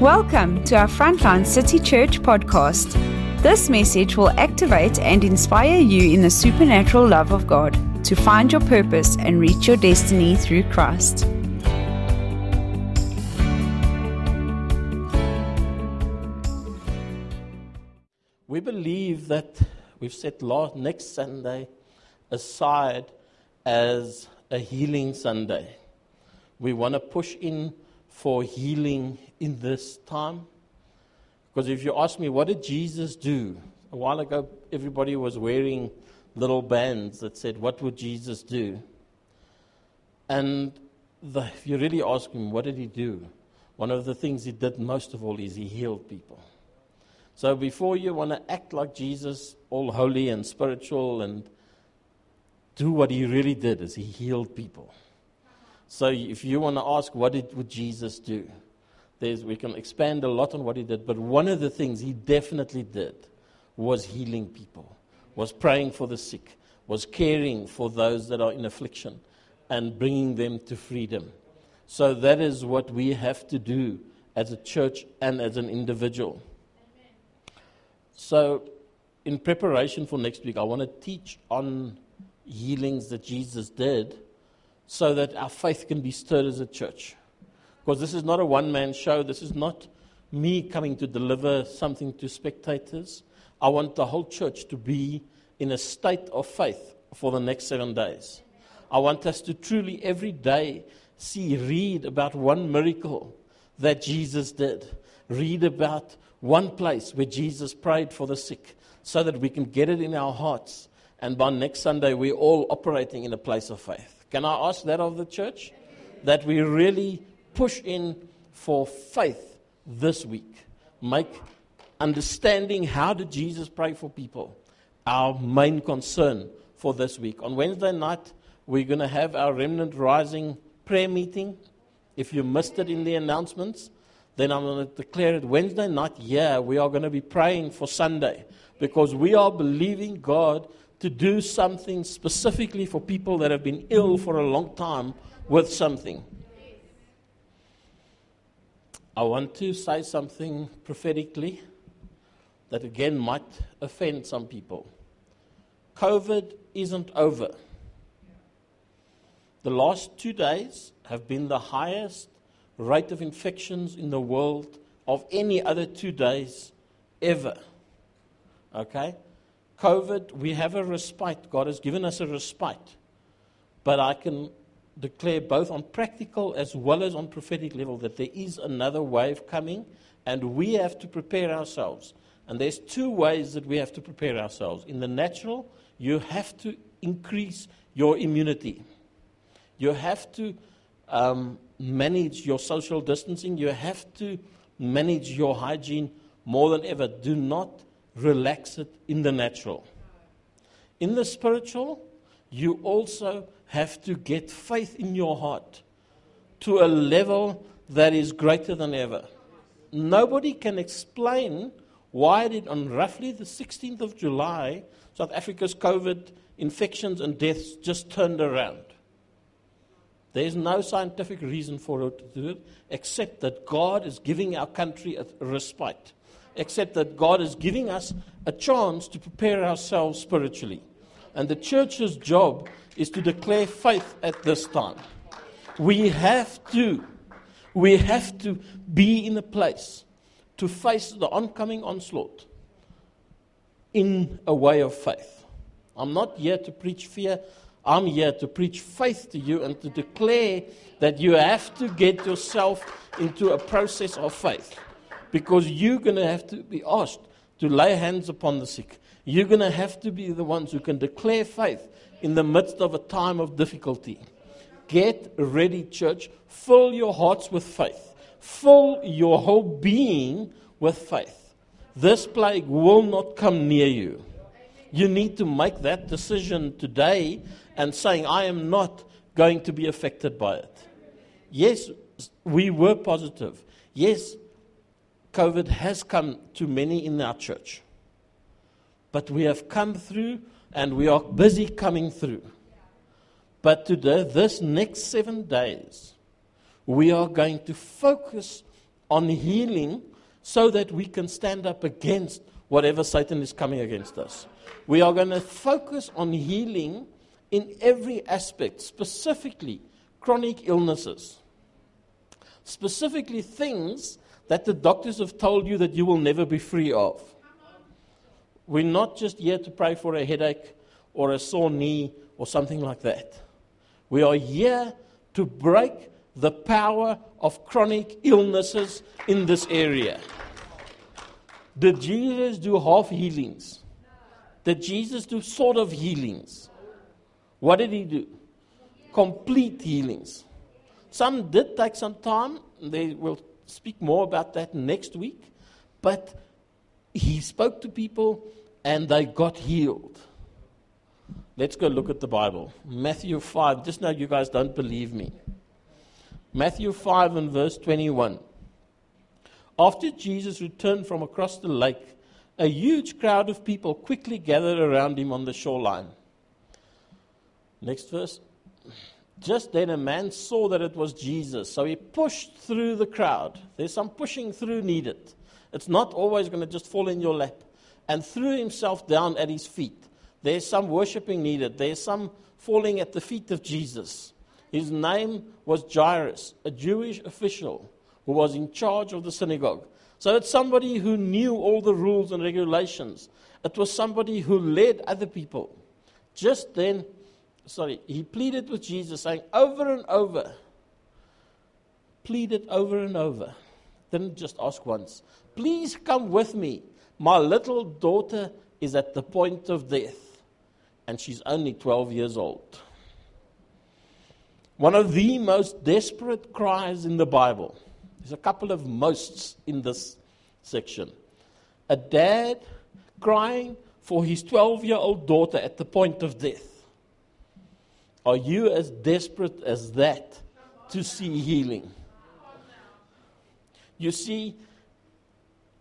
Welcome to our Frontline City Church podcast. This message will activate and inspire you in the supernatural love of God to find your purpose and reach your destiny through Christ. We believe that we've set last, next Sunday aside as a healing Sunday. We want to push in for healing in this time? Because if you ask me, what did Jesus do? A while ago, everybody was wearing little bands that said, What would Jesus do? And the, if you really ask him, what did he do? One of the things he did most of all is he healed people. So before you want to act like Jesus, all holy and spiritual, and do what he really did, is he healed people. So if you want to ask what did, would Jesus do, There's, we can expand a lot on what he did. But one of the things he definitely did was healing people, was praying for the sick, was caring for those that are in affliction, and bringing them to freedom. So that is what we have to do as a church and as an individual. So, in preparation for next week, I want to teach on healings that Jesus did so that our faith can be stirred as a church. Because this is not a one man show, this is not me coming to deliver something to spectators. I want the whole church to be in a state of faith for the next seven days. I want us to truly every day see, read about one miracle that Jesus did, read about one place where Jesus prayed for the sick, so that we can get it in our hearts. And by next Sunday, we're all operating in a place of faith. Can I ask that of the church? That we really push in for faith this week. Make understanding how did Jesus pray for people our main concern for this week. On Wednesday night, we're going to have our Remnant Rising prayer meeting. If you missed it in the announcements, then I'm going to declare it Wednesday night. Yeah, we are going to be praying for Sunday because we are believing God to do something specifically for people that have been ill for a long time with something. I want to say something prophetically that again might offend some people. COVID isn't over. The last two days have been the highest rate of infections in the world of any other two days ever. Okay? COVID, we have a respite. God has given us a respite. But I can declare both on practical as well as on prophetic level that there is another wave coming and we have to prepare ourselves. And there's two ways that we have to prepare ourselves. In the natural, you have to increase your immunity. You have to um, manage your social distancing. You have to manage your hygiene more than ever. Do not relax it in the natural. In the spiritual, you also have to get faith in your heart to a level that is greater than ever. Nobody can explain why did on roughly the 16th of July South Africa's COVID infections and deaths just turned around. There is no scientific reason for it to do it except that God is giving our country a respite except that God is giving us a chance to prepare ourselves spiritually. And the church's job is to declare faith at this time. We have to, we have to be in a place to face the oncoming onslaught in a way of faith. I'm not here to preach fear. I'm here to preach faith to you and to declare that you have to get yourself into a process of faith because you're going to have to be asked to lay hands upon the sick. You're going to have to be the ones who can declare faith in the midst of a time of difficulty. Get ready, church. Fill your hearts with faith. Fill your whole being with faith. This plague will not come near you. You need to make that decision today and saying, I am not going to be affected by it. Yes, we were positive. Yes, COVID has come to many in our church. But we have come through and we are busy coming through. But today, this next seven days, we are going to focus on healing so that we can stand up against whatever Satan is coming against us. We are going to focus on healing in every aspect, specifically chronic illnesses, specifically things that the doctors have told you that you will never be free of. We're not just here to pray for a headache or a sore knee or something like that. We are here to break the power of chronic illnesses in this area. Did Jesus do half healings? Did Jesus do sort of healings? What did he do? Complete healings. Some did take some time. They will speak more about that next week. But he spoke to people and they got healed. Let's go look at the Bible. Matthew 5. Just now, you guys don't believe me. Matthew 5 and verse 21. After Jesus returned from across the lake, a huge crowd of people quickly gathered around him on the shoreline. Next verse. Just then, a man saw that it was Jesus, so he pushed through the crowd. There's some pushing through needed. It's not always going to just fall in your lap. And threw himself down at his feet. There's some worshiping needed. There's some falling at the feet of Jesus. His name was Jairus, a Jewish official who was in charge of the synagogue. So it's somebody who knew all the rules and regulations. It was somebody who led other people. Just then, sorry, he pleaded with Jesus, saying over and over, pleaded over and over. Didn't just ask once, please come with me. My little daughter is at the point of death, and she's only 12 years old. One of the most desperate cries in the Bible. There's a couple of mosts in this section. A dad crying for his 12 year old daughter at the point of death. Are you as desperate as that to see healing? You see,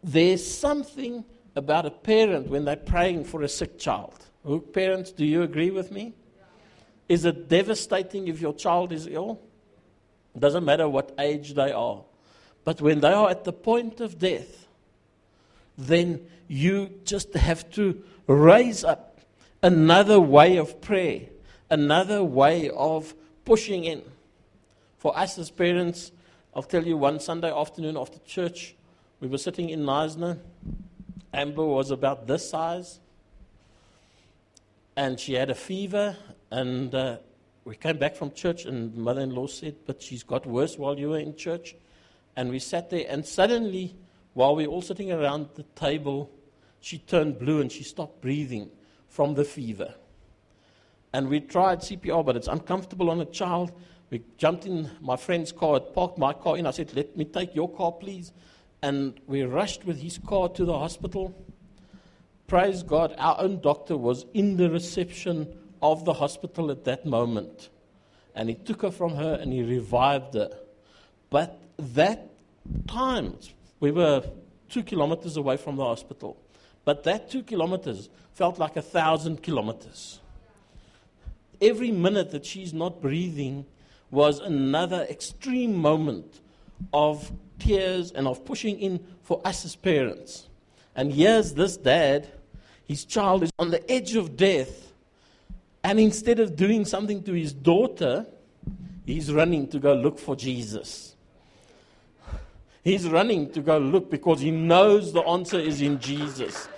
there's something about a parent when they're praying for a sick child. Who, parents, do you agree with me? Is it devastating if your child is ill? Doesn't matter what age they are. But when they are at the point of death, then you just have to raise up another way of prayer, another way of pushing in. For us as parents, I'll tell you one Sunday afternoon after church, we were sitting in Knysna. Amber was about this size, and she had a fever, and uh, we came back from church, and mother in law said, But she's got worse while you were in church. And we sat there, and suddenly, while we were all sitting around the table, she turned blue and she stopped breathing from the fever. And we tried CPR, but it's uncomfortable on a child. We jumped in my friend's car, parked my car in. I said, Let me take your car, please. And we rushed with his car to the hospital. Praise God, our own doctor was in the reception of the hospital at that moment. And he took her from her and he revived her. But that time, we were two kilometers away from the hospital, but that two kilometers felt like a thousand kilometers. Every minute that she's not breathing was another extreme moment of tears and of pushing in for us as parents. And here's this dad, his child is on the edge of death, and instead of doing something to his daughter, he's running to go look for Jesus. He's running to go look because he knows the answer is in Jesus.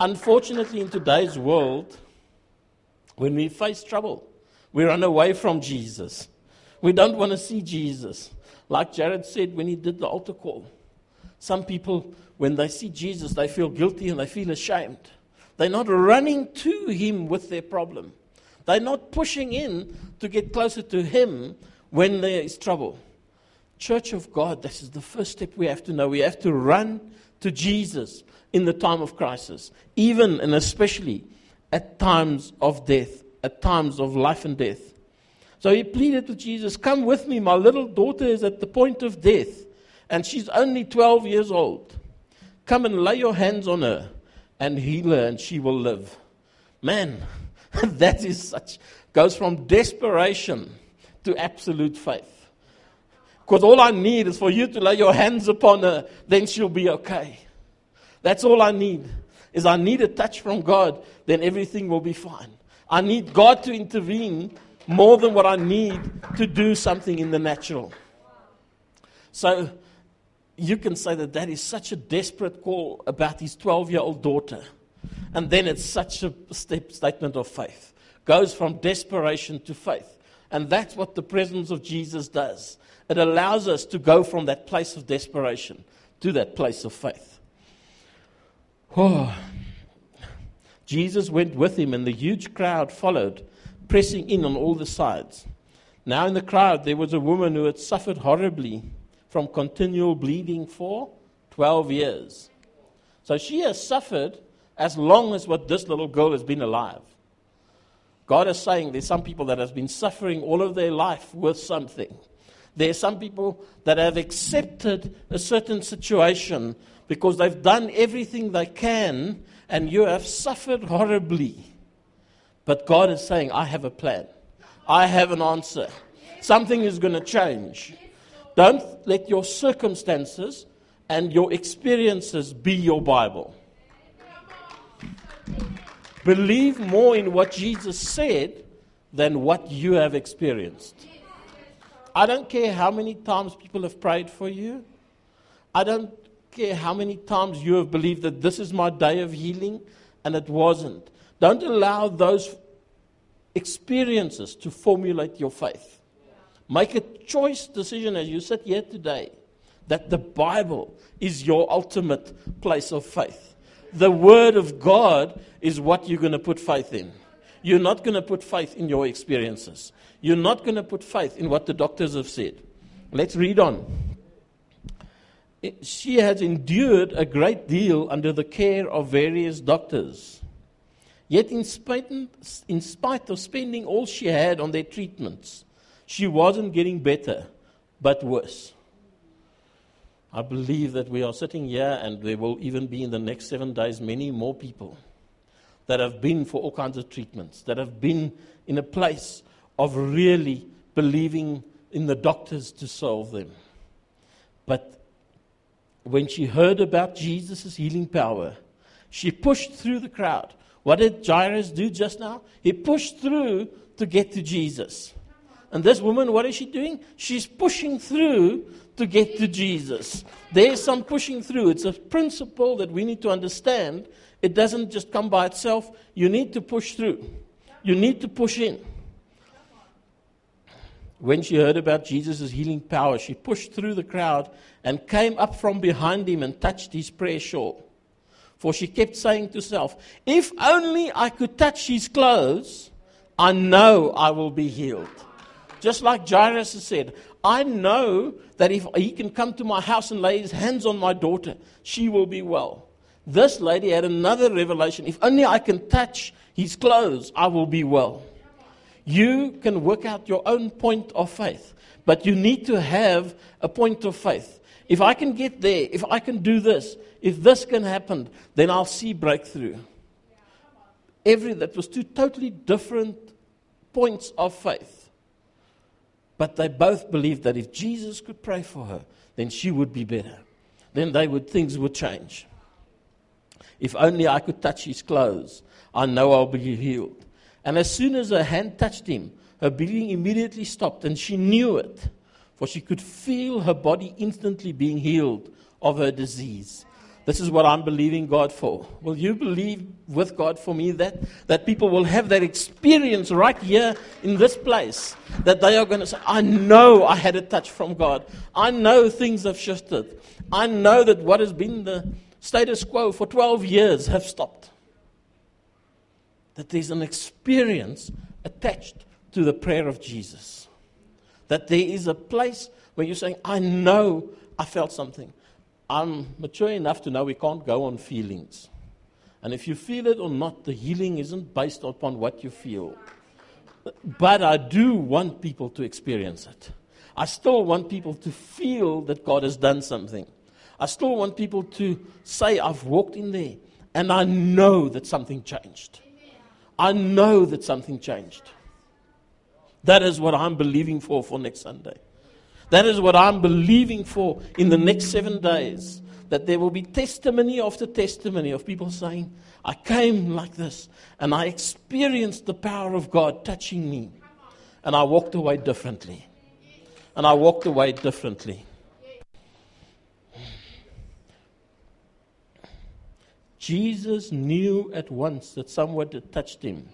Unfortunately, in today's world, when we face trouble, we run away from Jesus. We don't want to see Jesus. Like Jared said when he did the altar call. Some people, when they see Jesus, they feel guilty and they feel ashamed. They're not running to him with their problem. They're not pushing in to get closer to him when there is trouble. Church of God, this is the first step we have to know. We have to run to Jesus in the time of crisis, even and especially at times of death, at times of life and death. So he pleaded with Jesus, Come with me, my little daughter is at the point of death, and she's only 12 years old. Come and lay your hands on her and heal her, and she will live. Man, that is such, goes from desperation to absolute faith. Because all I need is for you to lay your hands upon her, then she'll be okay. That's all I need. Is I need a touch from God, then everything will be fine. I need God to intervene more than what I need to do something in the natural. So you can say that that is such a desperate call about his 12 year old daughter. And then it's such a step, statement of faith. Goes from desperation to faith. And that's what the presence of Jesus does. It allows us to go from that place of desperation to that place of faith. Oh. Jesus went with him, and the huge crowd followed, pressing in on all the sides. Now, in the crowd, there was a woman who had suffered horribly from continual bleeding for 12 years. So she has suffered as long as what this little girl has been alive. God is saying there's some people that have been suffering all of their life with something. There are some people that have accepted a certain situation because they've done everything they can and you have suffered horribly. But God is saying, I have a plan. I have an answer. Something is going to change. Don't let your circumstances and your experiences be your Bible. Believe more in what Jesus said than what you have experienced. I don't care how many times people have prayed for you. I don't care how many times you have believed that this is my day of healing and it wasn't. Don't allow those experiences to formulate your faith. Make a choice decision as you sit here today that the Bible is your ultimate place of faith. The Word of God is what you're going to put faith in. You're not going to put faith in your experiences. You're not going to put faith in what the doctors have said. Let's read on. She has endured a great deal under the care of various doctors. Yet, in spite, in spite of spending all she had on their treatments, she wasn't getting better, but worse. I believe that we are sitting here, and there will even be in the next seven days many more people that have been for all kinds of treatments, that have been in a place of really believing in the doctors to solve them. But when she heard about Jesus' healing power, she pushed through the crowd. What did Jairus do just now? He pushed through to get to Jesus. And this woman, what is she doing? She's pushing through to get to Jesus. There's some pushing through. It's a principle that we need to understand. It doesn't just come by itself. You need to push through, you need to push in. When she heard about Jesus' healing power, she pushed through the crowd and came up from behind him and touched his prayer shawl. For she kept saying to herself, If only I could touch his clothes, I know I will be healed. Just like Jairus said, I know that if he can come to my house and lay his hands on my daughter, she will be well. This lady had another revelation. If only I can touch his clothes, I will be well. You can work out your own point of faith, but you need to have a point of faith. If I can get there, if I can do this, if this can happen, then I'll see breakthrough. Every that was two totally different points of faith. But they both believed that if Jesus could pray for her, then she would be better. Then they would, things would change. If only I could touch his clothes, I know I'll be healed. And as soon as her hand touched him, her bleeding immediately stopped, and she knew it, for she could feel her body instantly being healed of her disease. This is what I'm believing God for. Will you believe with God for me that, that people will have that experience right here in this place? That they are going to say, I know I had a touch from God. I know things have shifted. I know that what has been the status quo for 12 years have stopped. That there's an experience attached to the prayer of Jesus. That there is a place where you're saying, I know I felt something. I'm mature enough to know we can't go on feelings. And if you feel it or not, the healing isn't based upon what you feel. But I do want people to experience it. I still want people to feel that God has done something. I still want people to say, I've walked in there and I know that something changed. I know that something changed. That is what I'm believing for for next Sunday That is what I'm believing for in the next seven days. That there will be testimony after testimony of people saying, I came like this and I experienced the power of God touching me. And I walked away differently. And I walked away differently. Jesus knew at once that someone had touched him,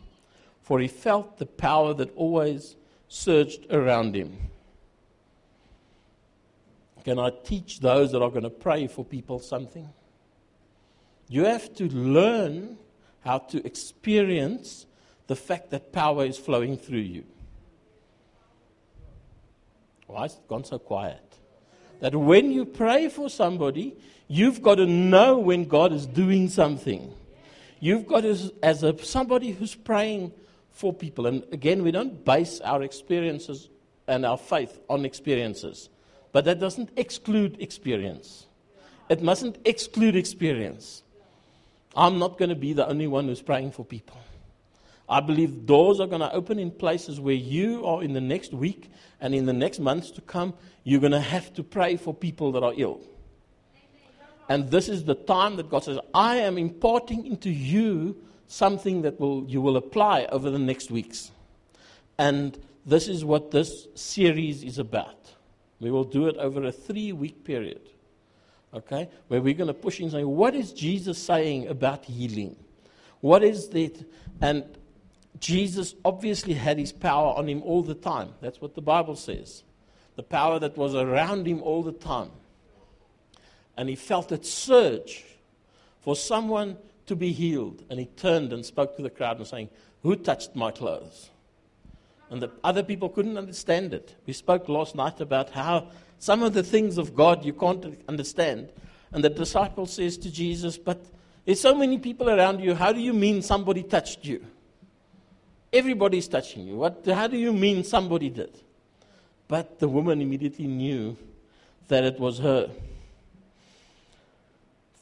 for he felt the power that always surged around him. Can I teach those that are going to pray for people something? You have to learn how to experience the fact that power is flowing through you. Why has it gone so quiet? That when you pray for somebody, you've got to know when God is doing something. You've got to, as a, somebody who's praying for people, and again, we don't base our experiences and our faith on experiences, but that doesn't exclude experience. It mustn't exclude experience. I'm not going to be the only one who's praying for people. I believe doors are going to open in places where you are in the next week and in the next months to come, you're going to have to pray for people that are ill. And this is the time that God says, I am imparting into you something that will, you will apply over the next weeks. And this is what this series is about. We will do it over a three week period. Okay? Where we're going to push in saying, what is Jesus saying about healing? What is that? And Jesus obviously had his power on him all the time. That's what the Bible says. The power that was around him all the time. And he felt it surge for someone to be healed. And he turned and spoke to the crowd and saying, Who touched my clothes? And the other people couldn't understand it. We spoke last night about how some of the things of God you can't understand. And the disciple says to Jesus, But there's so many people around you. How do you mean somebody touched you? Everybody's touching you. What, how do you mean somebody did? But the woman immediately knew that it was her.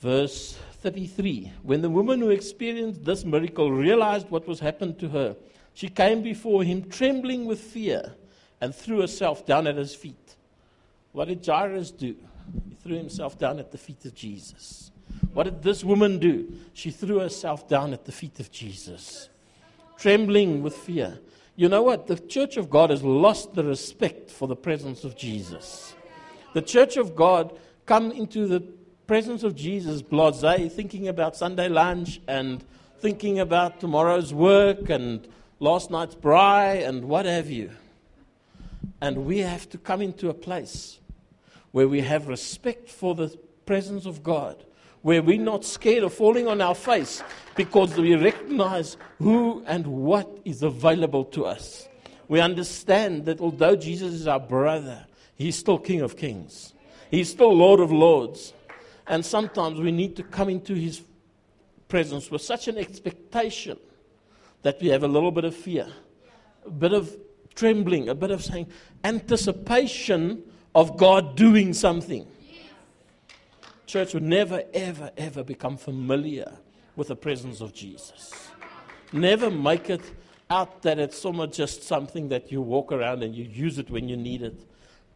Verse 33 When the woman who experienced this miracle realized what was happened to her, she came before him trembling with fear and threw herself down at his feet. What did Jairus do? He threw himself down at the feet of Jesus. What did this woman do? She threw herself down at the feet of Jesus trembling with fear. You know what? The church of God has lost the respect for the presence of Jesus. The church of God come into the presence of Jesus blase, eh? thinking about Sunday lunch and thinking about tomorrow's work and last night's braai and what have you. And we have to come into a place where we have respect for the presence of God where we're not scared of falling on our face because we recognize who and what is available to us. We understand that although Jesus is our brother, he's still King of Kings, he's still Lord of Lords. And sometimes we need to come into his presence with such an expectation that we have a little bit of fear, a bit of trembling, a bit of saying, anticipation of God doing something church would never, ever, ever become familiar with the presence of Jesus. Never make it out that it's somewhat just something that you walk around and you use it when you need it.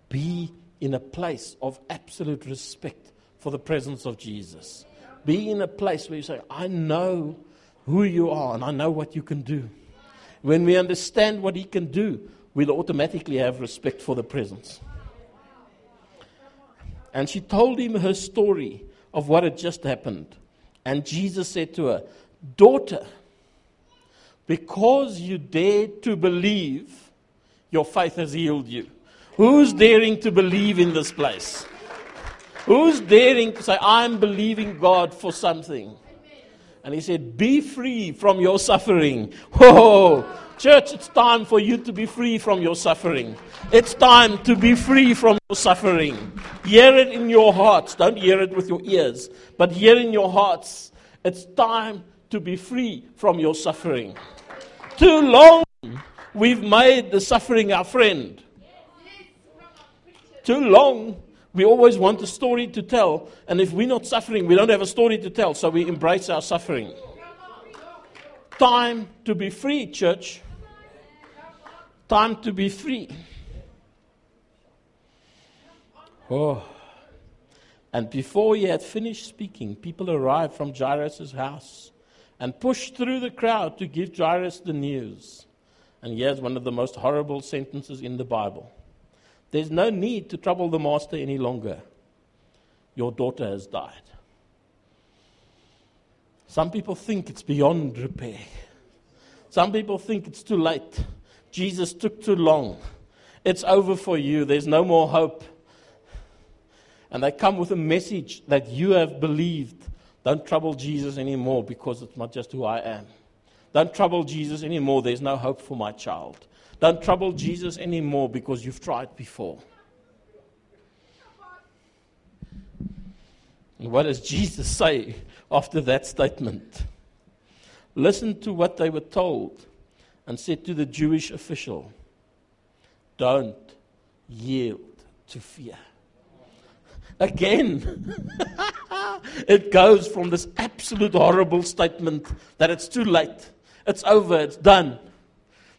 Be in a place of absolute respect for the presence of Jesus. Be in a place where you say, I know who you are and I know what you can do. When we understand what He can do, we'll automatically have respect for the presence. And she told him her story of what had just happened. And Jesus said to her, Daughter, because you dared to believe, your faith has healed you. Who's daring to believe in this place? Who's daring to say, I'm believing God for something? And he said, Be free from your suffering. Whoa! Church, it's time for you to be free from your suffering. It's time to be free from your suffering. Hear it in your hearts. Don't hear it with your ears, but hear in your hearts. It's time to be free from your suffering. Too long we've made the suffering our friend. Too long we always want a story to tell, and if we're not suffering, we don't have a story to tell, so we embrace our suffering. Time to be free, church. Time to be free. Oh. And before he had finished speaking, people arrived from Jairus' house and pushed through the crowd to give Jairus the news. And here's one of the most horrible sentences in the Bible There's no need to trouble the master any longer. Your daughter has died. Some people think it's beyond repair. Some people think it's too late. Jesus took too long. It's over for you. There's no more hope. And they come with a message that you have believed. Don't trouble Jesus anymore because it's not just who I am. Don't trouble Jesus anymore. There's no hope for my child. Don't trouble Jesus anymore because you've tried before. What does Jesus say after that statement? Listen to what they were told and said to the Jewish official, Don't yield to fear. Again, it goes from this absolute horrible statement that it's too late, it's over, it's done.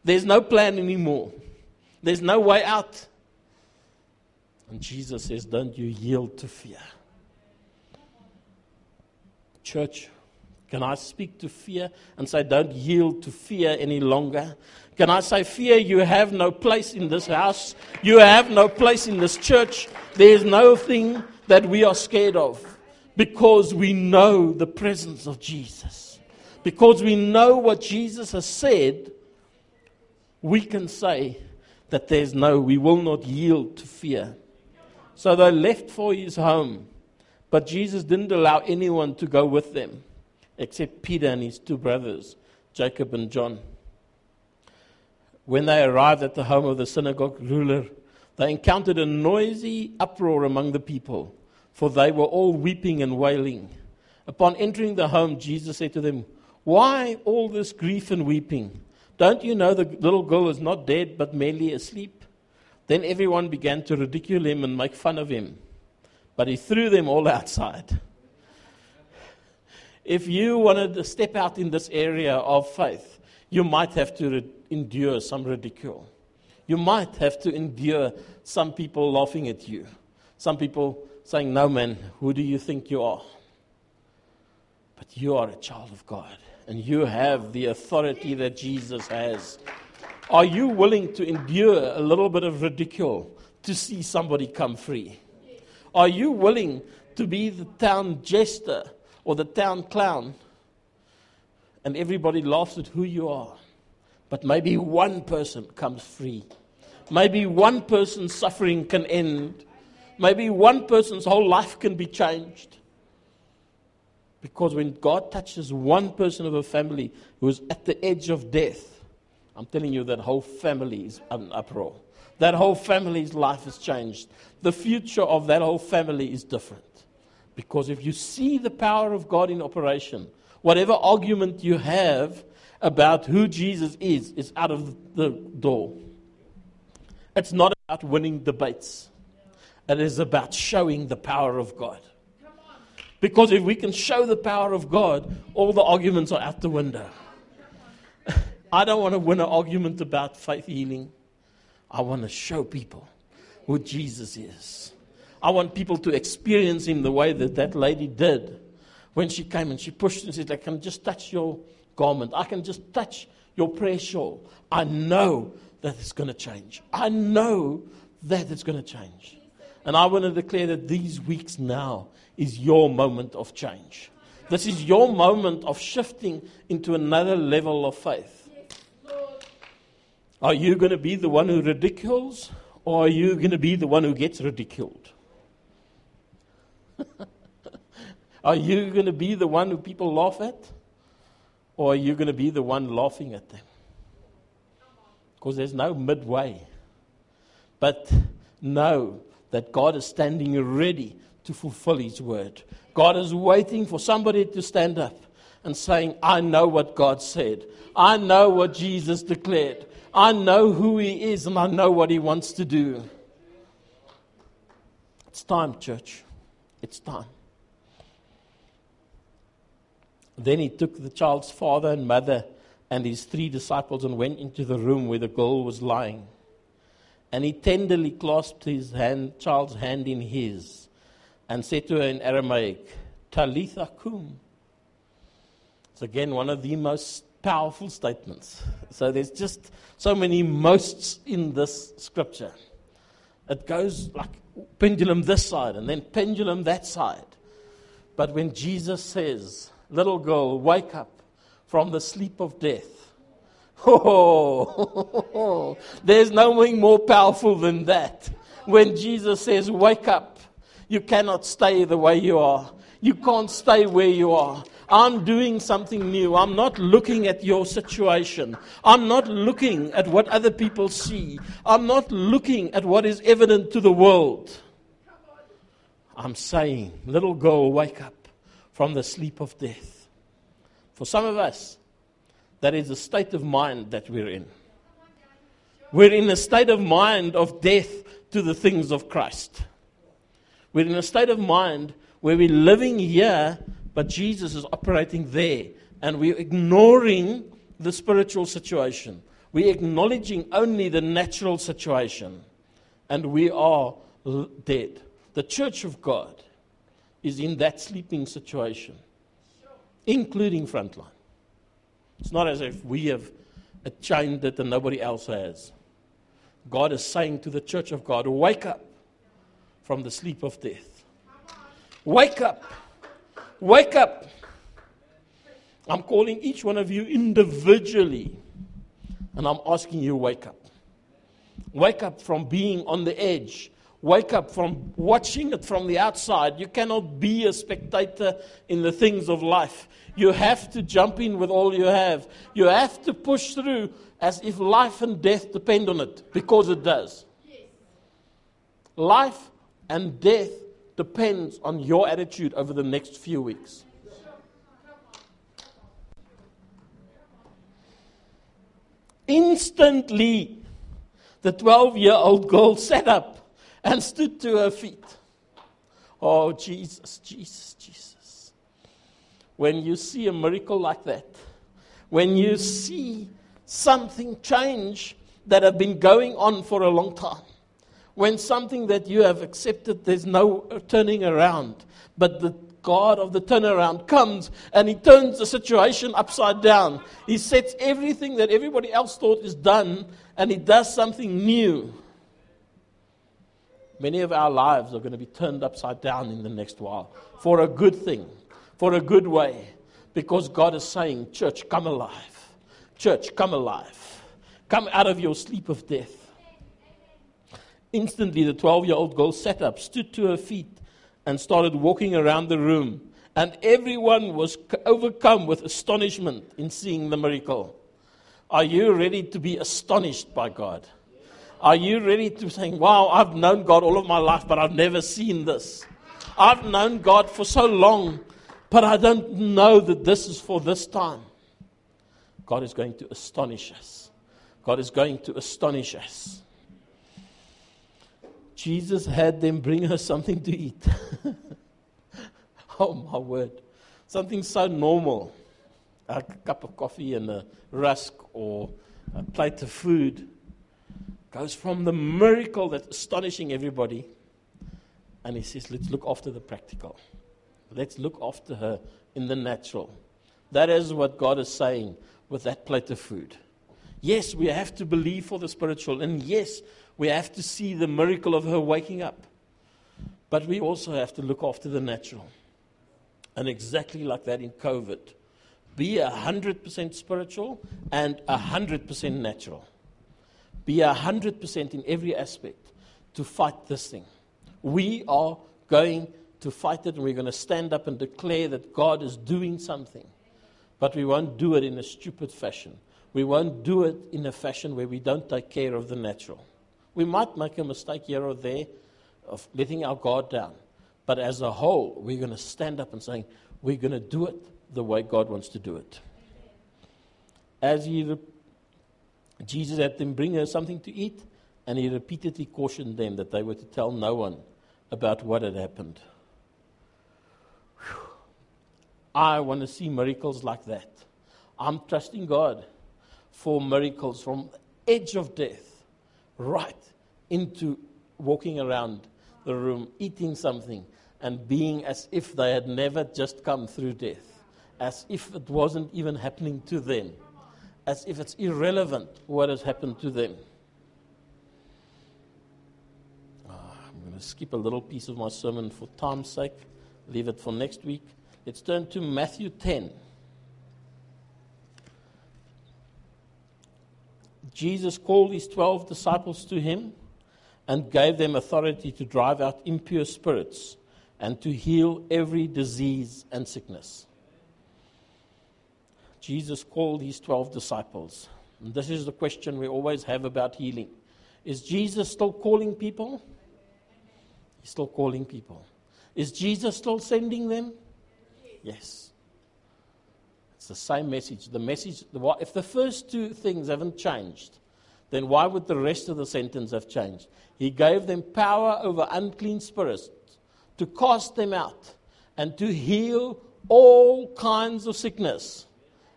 There's no plan anymore, there's no way out. And Jesus says, Don't you yield to fear. Church, can I speak to fear and say, don't yield to fear any longer? Can I say, fear, you have no place in this house. You have no place in this church. There's no thing that we are scared of because we know the presence of Jesus. Because we know what Jesus has said, we can say that there's no, we will not yield to fear. So they left for his home, but Jesus didn't allow anyone to go with them except Peter and his two brothers, Jacob and John. When they arrived at the home of the synagogue ruler, they encountered a noisy uproar among the people, for they were all weeping and wailing. Upon entering the home, Jesus said to them, Why all this grief and weeping? Don't you know the little girl is not dead, but merely asleep? Then everyone began to ridicule him and make fun of him. But he threw them all outside if you wanted to step out in this area of faith, you might have to re- endure some ridicule. You might have to endure some people laughing at you. Some people saying, No, man, who do you think you are? But you are a child of God, and you have the authority that Jesus has. Are you willing to endure a little bit of ridicule to see somebody come free? Are you willing to be the town jester or the town clown, and everybody laughs at who you are. But maybe one person comes free. Maybe one person's suffering can end. Maybe one person's whole life can be changed. Because when God touches one person of a family who is at the edge of death, I'm telling you that whole family is an uproar. That whole family's life has changed. The future of that whole family is different. Because if you see the power of God in operation, whatever argument you have about who Jesus is, is out of the door. It's not about winning debates, it is about showing the power of God. Because if we can show the power of God, all the arguments are out the window. I don't want to win an argument about faith healing. I want to show people who Jesus is. I want people to experience him the way that that lady did when she came and she pushed and said, I can just touch your garment. I can just touch your prayer shawl. I know that it's going to change. I know that it's going to change. And I want to declare that these weeks now is your moment of change. This is your moment of shifting into another level of faith. Are you going to be the one who ridicules, or are you going to be the one who gets ridiculed? are you going to be the one who people laugh at? Or are you going to be the one laughing at them? Because there's no midway. But know that God is standing ready to fulfill His word. God is waiting for somebody to stand up and saying, I know what God said. I know what Jesus declared. I know who He is and I know what He wants to do. It's time, church. It's time. Then he took the child's father and mother and his three disciples and went into the room where the girl was lying. And he tenderly clasped his hand, child's hand in his and said to her in Aramaic, Talitha cum. It's again one of the most powerful statements. So there's just so many mosts in this scripture. It goes like pendulum this side and then pendulum that side. But when Jesus says, Little girl, wake up from the sleep of death, oh, there's nothing more powerful than that. When Jesus says, Wake up, you cannot stay the way you are. You can't stay where you are. I'm doing something new. I'm not looking at your situation. I'm not looking at what other people see. I'm not looking at what is evident to the world. I'm saying, little girl, wake up from the sleep of death. For some of us, that is the state of mind that we're in. We're in a state of mind of death to the things of Christ. We're in a state of mind where we're living here, but Jesus is operating there. And we're ignoring the spiritual situation. We're acknowledging only the natural situation. And we are dead. The church of God is in that sleeping situation, including frontline. It's not as if we have chained it and nobody else has. God is saying to the church of God, Wake up from the sleep of death. Wake up. Wake up. I'm calling each one of you individually, and I'm asking you, wake up. Wake up from being on the edge. Wake up from watching it from the outside. You cannot be a spectator in the things of life. You have to jump in with all you have. You have to push through as if life and death depend on it, because it does. Life and death depends on your attitude over the next few weeks. Instantly, the 12 year old girl sat up and stood to her feet. Oh, Jesus, Jesus, Jesus. When you see a miracle like that, when you see something change that have been going on for a long time, when something that you have accepted, there's no turning around. But the God of the turnaround comes and He turns the situation upside down. He sets everything that everybody else thought is done and He does something new. Many of our lives are going to be turned upside down in the next while for a good thing, for a good way, because God is saying, Church, come alive. Church, come alive. Come out of your sleep of death. Instantly, the 12 year old girl sat up, stood to her feet, and started walking around the room. And everyone was overcome with astonishment in seeing the miracle. Are you ready to be astonished by God? Are you ready to say, Wow, I've known God all of my life, but I've never seen this? I've known God for so long, but I don't know that this is for this time. God is going to astonish us. God is going to astonish us. Jesus had them bring her something to eat. oh, my word. Something so normal a cup of coffee and a rusk or a plate of food goes from the miracle that's astonishing everybody. And he says, let's look after the practical. Let's look after her in the natural. That is what God is saying with that plate of food. Yes, we have to believe for the spiritual. And yes, we have to see the miracle of her waking up. But we also have to look after the natural. And exactly like that in COVID, be 100% spiritual and 100% natural. Be 100% in every aspect to fight this thing. We are going to fight it and we're going to stand up and declare that God is doing something. But we won't do it in a stupid fashion. We won't do it in a fashion where we don't take care of the natural. We might make a mistake here or there of letting our guard down. But as a whole, we're going to stand up and say, we're going to do it the way God wants to do it. As he Jesus had them bring her something to eat, and he repeatedly cautioned them that they were to tell no one about what had happened. Whew. I want to see miracles like that. I'm trusting God for miracles from the edge of death right into walking around the room, eating something, and being as if they had never just come through death, as if it wasn't even happening to them, as if it's irrelevant what has happened to them. Oh, I'm going to skip a little piece of my sermon for time's sake, leave it for next week. Let's turn to Matthew 10. Jesus called his 12 disciples to him and gave them authority to drive out impure spirits and to heal every disease and sickness. Jesus called his 12 disciples. And this is the question we always have about healing. Is Jesus still calling people? He's still calling people. Is Jesus still sending them? Yes. It's the same message. The message, if the first two things haven't changed, then why would the rest of the sentence have changed? He gave them power over unclean spirits to cast them out and to heal all kinds of sickness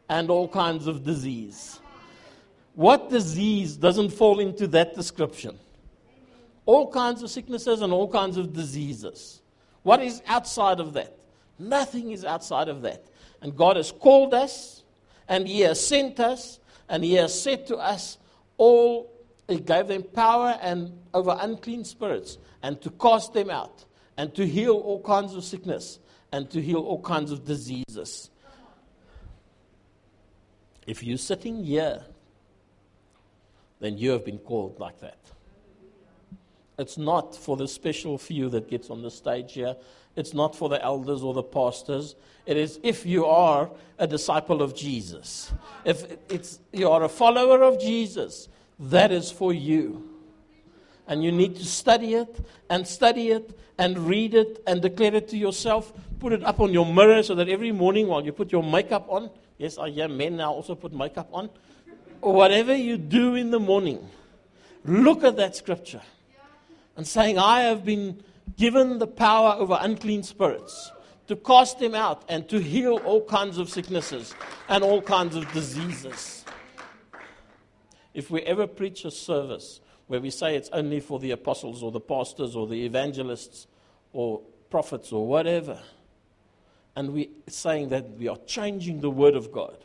and all kinds of disease. What disease doesn't fall into that description? All kinds of sicknesses and all kinds of diseases. What is outside of that? Nothing is outside of that. And God has called us, and He has sent us, and He has said to us, all, He gave them power and over unclean spirits, and to cast them out, and to heal all kinds of sickness, and to heal all kinds of diseases. If you're sitting here, then you have been called like that. It's not for the special few that gets on the stage here. It's not for the elders or the pastors. It is if you are a disciple of Jesus. If it's, you are a follower of Jesus, that is for you. And you need to study it and study it and read it and declare it to yourself. Put it up on your mirror so that every morning while you put your makeup on, yes, I hear men now also put makeup on, whatever you do in the morning, look at that scripture and saying, I have been given the power over unclean spirits to cast them out and to heal all kinds of sicknesses and all kinds of diseases. If we ever preach a service where we say it's only for the apostles or the pastors or the evangelists or prophets or whatever, and we're saying that we are changing the Word of God,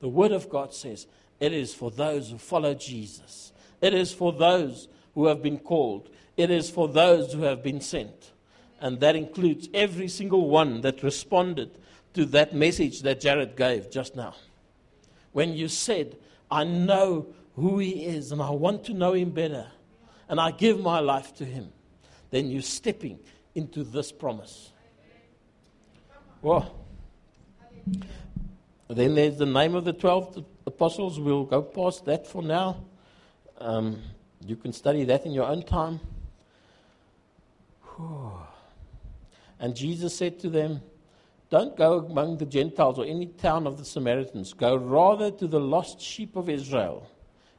the Word of God says it is for those who follow Jesus, it is for those who have been called, it is for those who have been sent. And that includes every single one that responded to that message that Jared gave just now. When you said, I know who he is and I want to know him better, and I give my life to him, then you're stepping into this promise. Well, then there's the name of the 12 apostles. We'll go past that for now. Um, you can study that in your own time. And Jesus said to them, Don't go among the Gentiles or any town of the Samaritans. Go rather to the lost sheep of Israel.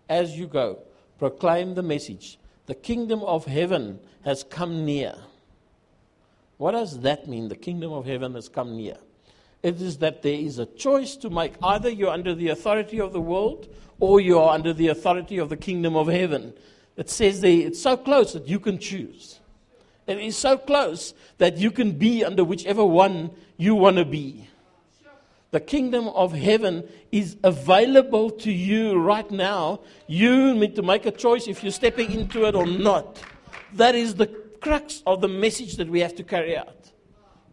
As you go, proclaim the message the kingdom of heaven has come near. What does that mean? The kingdom of heaven has come near. It is that there is a choice to make. Either you're under the authority of the world or you are under the authority of the kingdom of heaven. It says there, it's so close that you can choose. It is so close that you can be under whichever one you want to be. The kingdom of heaven is available to you right now. You need to make a choice if you're stepping into it or not. That is the crux of the message that we have to carry out.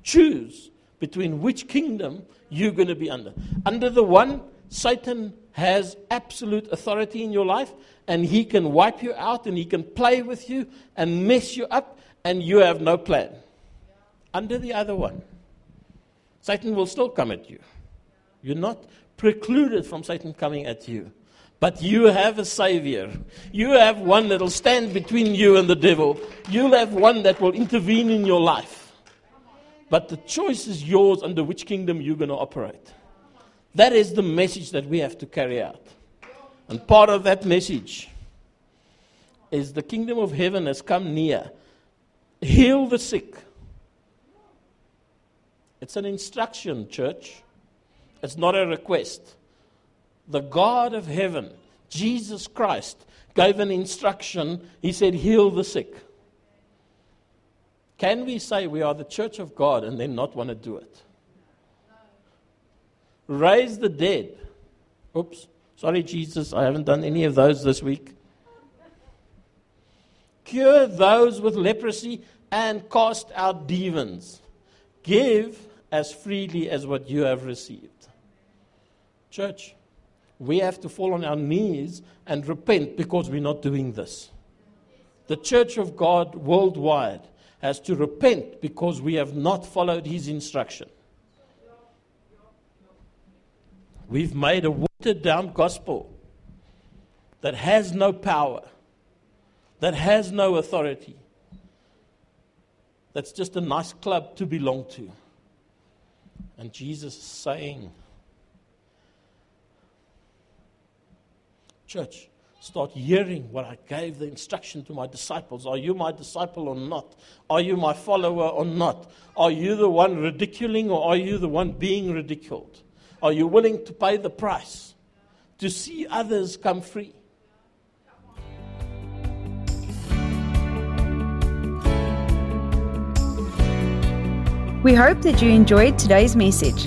Choose between which kingdom you're going to be under. Under the one, Satan has absolute authority in your life, and he can wipe you out and he can play with you and mess you up and you have no plan. Under the other one, Satan will still come at you. You're not precluded from Satan coming at you. But you have a Savior. You have one that will stand between you and the devil. You'll have one that will intervene in your life. But the choice is yours under which kingdom you're going to operate. That is the message that we have to carry out. And part of that message is the kingdom of heaven has come near. Heal the sick. It's an instruction, church. It's not a request. The God of heaven Jesus Christ gave an instruction. He said, Heal the sick. Can we say we are the church of God and then not want to do it? Raise the dead. Oops. Sorry, Jesus, I haven't done any of those this week. Cure those with leprosy and cast out demons. Give as freely as what you have received. Church, we have to fall on our knees and repent because we're not doing this. The church of God worldwide has to repent because we have not followed his instruction. We've made a watered down gospel that has no power, that has no authority, that's just a nice club to belong to. And Jesus is saying, Church, start hearing what I gave the instruction to my disciples. Are you my disciple or not? Are you my follower or not? Are you the one ridiculing or are you the one being ridiculed? Are you willing to pay the price to see others come free? We hope that you enjoyed today's message.